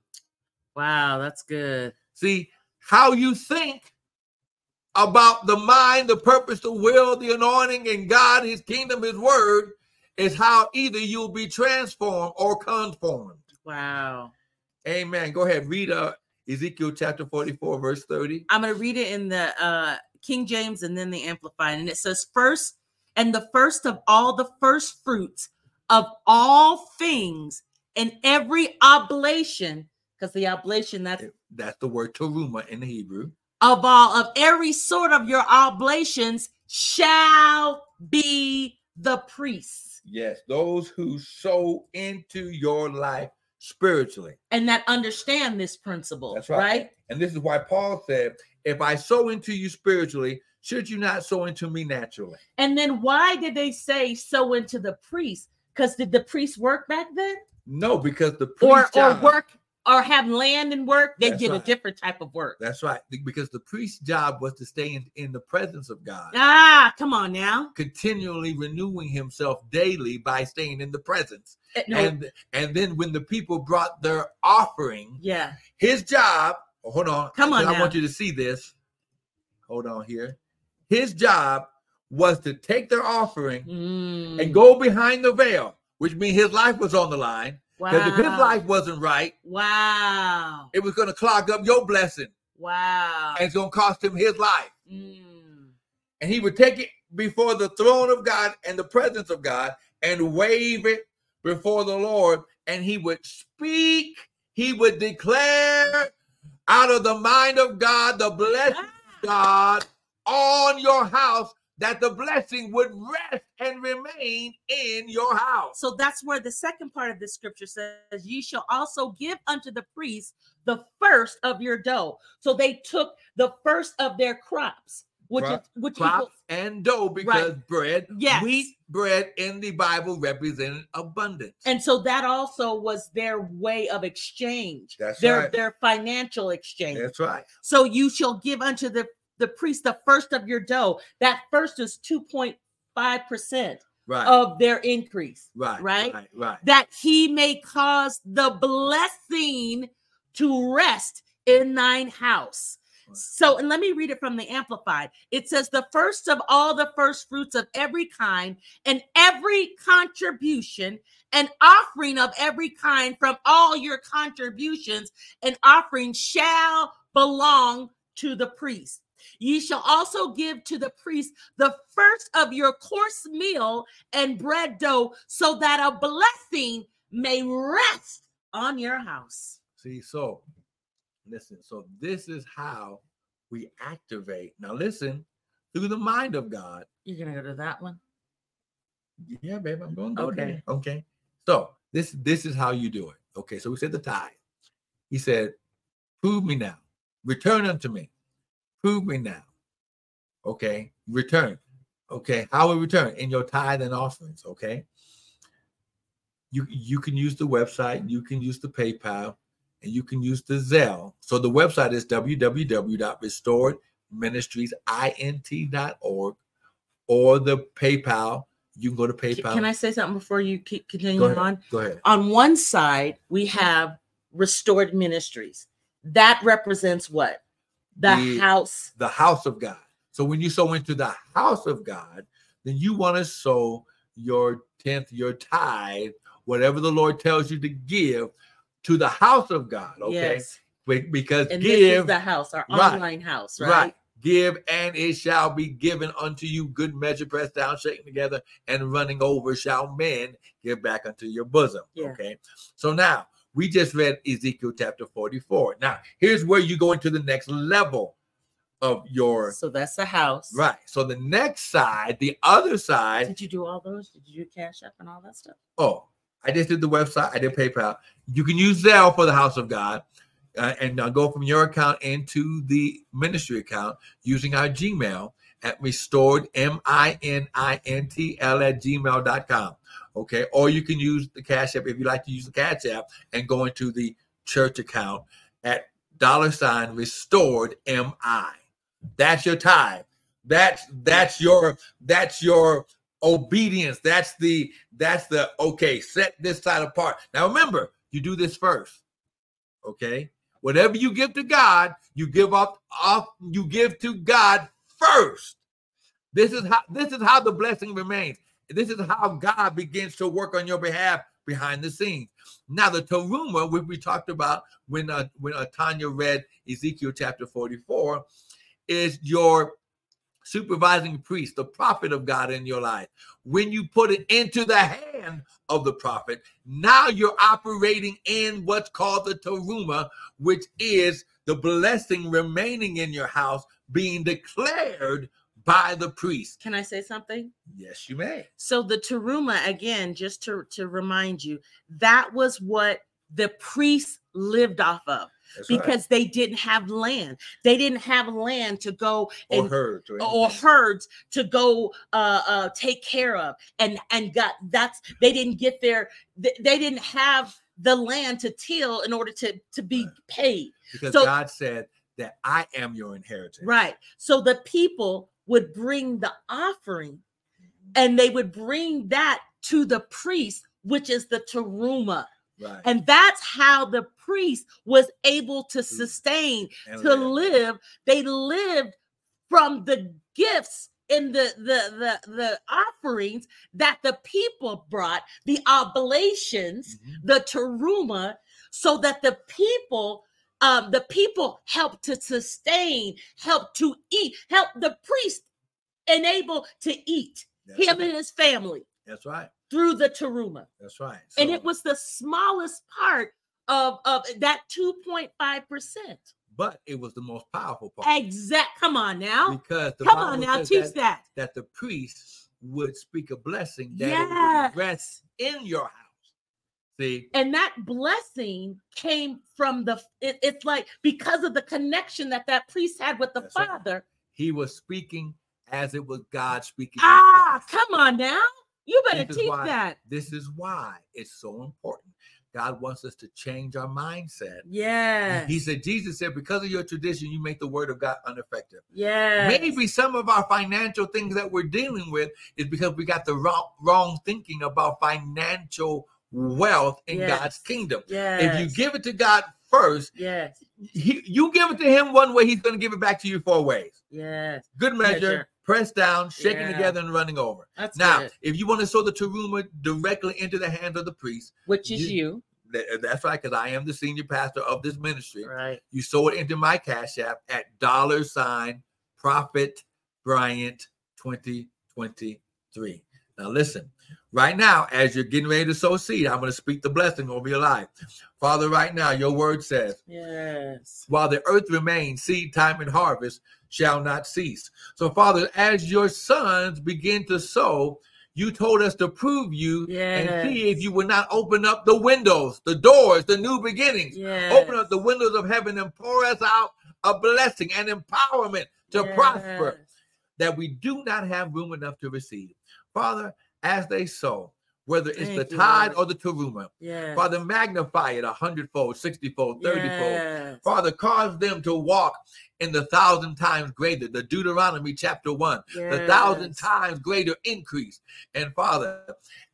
Wow, that's good. See, how you think about the mind, the purpose, the will, the anointing, and God, His kingdom, His word is how either you'll be transformed or conformed. Wow. Amen. Go ahead, read uh, Ezekiel chapter 44, verse 30. I'm going to read it in the uh, King James and then the Amplified. And it says, First, and the first of all the first fruits of all things and every oblation, because the oblation, that's That's the word teruma in the Hebrew. of all of every sort of your oblations shall be the priests Yes, those who sow into your life spiritually. and that understand this principle That's right. right And this is why Paul said, if I sow into you spiritually, should you not sow into me naturally? and then why did they say sow into the priest because did the priest work back then No, because the or priest or job- work or have land and work they That's did a different type of work That's right. Because the priest's job was to stay in, in the presence of God, ah come on now continually renewing himself daily by staying in the presence. Eh, no, And and then when the people brought their offering, yeah his job, oh, hold on. Come on I now. want you to see this. Hold on here. His job was to take their offering Mm, and go behind the veil, which means his life was on the line. Because if his life wasn't right, wow. it was going to clog up your blessing. Wow. And it's going to cost him his life. Mm, And he would take it before the throne of God and the presence of God and wave it before the Lord. And he would speak, he would declare out of the mind of God the blessing ah, God on your house that the blessing would rest and remain in your house. So that's where the second part of the scripture says, Ye shall also give unto the priest the first of your dough. So they took the first of their crops, which Crop- is which Crops equals and dough because bread, Yes. wheat bread in the Bible represented abundance. and so that also was their way of exchange. That's their right. their financial exchange. That's right. So you shall give unto the the priest the first of your dough. That first is 2.5% Right. of their increase. right. right? Right. Right. that he may cause the blessing to rest in thine house. So, and let me read it from the Amplified. It says, The first of all the first fruits of every kind, and every contribution, and offering of every kind from all your contributions and offerings shall belong to the priest. Ye shall also give to the priest the first of your coarse meal and bread dough, so that a blessing may rest on your house. See, so listen. So this is how we activate. Now, listen, through the mind of God. You're gonna go to that one. Yeah, babe, I'm going to go Okay. there. Okay. So this this is how you do it. Okay. So we said the tithe. He said, "Prove me now. Return unto me. Prove me now." Okay. Return. Okay. How we return in your tithe and offerings. Okay. You you can use the website. You can use the PayPal, and you can use the Zelle. So the website is www.restoredministriesint.org, or the PayPal. You can go to PayPal. Can I say something before you keep Go continuing ahead. on? Go ahead. On one side, we have restored ministries. That represents what? The, The- house. The house of God. So when you sow into the house of God, then you want to sow your tenth, your tithe, whatever the Lord tells you to give to the house of God. Okay. Yes. Because And give, the house, our Right. online house, right. right? Give and it shall be given unto you. Good measure, pressed down, shaken together, and running over shall men give back unto your bosom. Yeah. Okay. So now We just read Ezekiel chapter 44. Now, here's where you go into the next level of your So that's the house. right. So the next side, the other side, Did you do all those? Did you do Cash App and all that stuff? oh, I just did the website, I did PayPal. You can use Zelle for the house of God. uh, and uh, go from your account into the ministry account using our Gmail at restored m-i-n-i-n-t-l at gmail.com okay? Or you can use the cash app if you like to use the cash app and go into the church account at dollar sign restored mi that's your tithe. That's that's your that's your obedience. That's the that's the okay set this side apart. Now remember you do this first okay? Whatever you give to god you give up off you give to god first. This is how this is how the blessing remains this is how god begins to work on your behalf behind the scenes now the teruma which we talked about when uh, when uh, tanya read ezekiel chapter 44 is your supervising priest, the prophet of God in your life. When you put it into the hand of the prophet, now you're operating in what's called the teruma, which is the blessing remaining in your house being declared by the priest. Can I say something? Yes, you may. So the teruma, again, just to, to remind you, that was what the priests lived off of That's right. because they didn't have land. They didn't have land to go or and herds or, or herds to go uh, uh take care of and and got that's they didn't get their they, they didn't have the land to till in order to to be Right. paid because so- God said that I am your inheritance. right so the people would bring the offering and they would bring that to the priest which is the teruma Right. and that's how the priest was able to sustain And to live. live they lived from the gifts in the the the the offerings that the people brought the oblations Mhm. the teruma so that the people um the people help to sustain help to eat help the priest enable to eat That's him right. and his family That's right. through the teruma That's right. and it was the smallest part of of that 2.5 percent but it was the most powerful part. exact come on now because the come on now teach that, that that the priest would speak a blessing that Yes. would rest in your house. See, and that blessing came from the it- it's like because of the connection that that priest had with the That's right. father he was speaking as it was God speaking. ah come on now you better This teach why- that This is why it's so important. God wants us to change our mindset. yeah He said, Jesus said, because of your tradition, you make the word of God ineffective. yeah Maybe some of our financial things that we're dealing with is because we got the wrong, wrong thinking about financial wealth in Yes. God's kingdom. yes If you give it to God first, yes he, you give it to Him one way, He's going to give it back to you four ways. yes Good measure, Measure. pressed down, shaken Yeah. together, and running over. that's Now, good. if you want to sow the teruma directly into the hands of the priest, which is you- you th- that's right, because I am the senior pastor of this ministry. right You sow it into my cash app at dollar sign prophet Bryant 2023. Now listen, right now, as you're getting ready to sow seed, I'm going to speak the blessing over your life. Father, right now, your word says, yes while the earth remains, seed time and harvest shall not cease. So, Father, as your sons begin to sow, you told us to prove you and see if you would not open up the windows, the doors, the new beginnings. yes Open up the windows of heaven and pour us out a blessing and empowerment to prosper that we do not have room enough to receive. Father, as they sow, whether it's the Thank you, tithe Lord. or the teruma, yes Father, magnify it a hundredfold, sixtyfold, thirtyfold. yes. Father, cause them to walk in the thousand times greater, the Deuteronomy chapter one, the thousand times greater increase. And Father,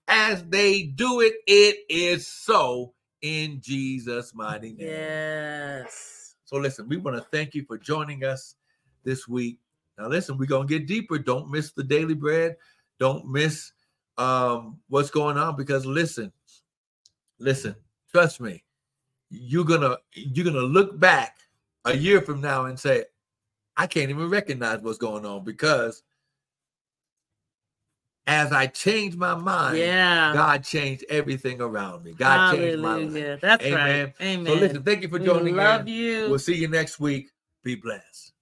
as they do it, it is so in Jesus' mighty name. Yes. So listen, we want to thank you for joining us this week. Now listen, we're gonna get deeper. Don't miss the daily bread. Don't miss um what's going on because listen, listen, trust me, you're gonna you're gonna look back a year from now and say, I can't even recognize what's going on because as I changed my mind, Yeah. God changed everything around me. God changed my life. That's Amen. right. Amen. So listen, thank you for we joining love in. you. We'll see you next week. Be blessed.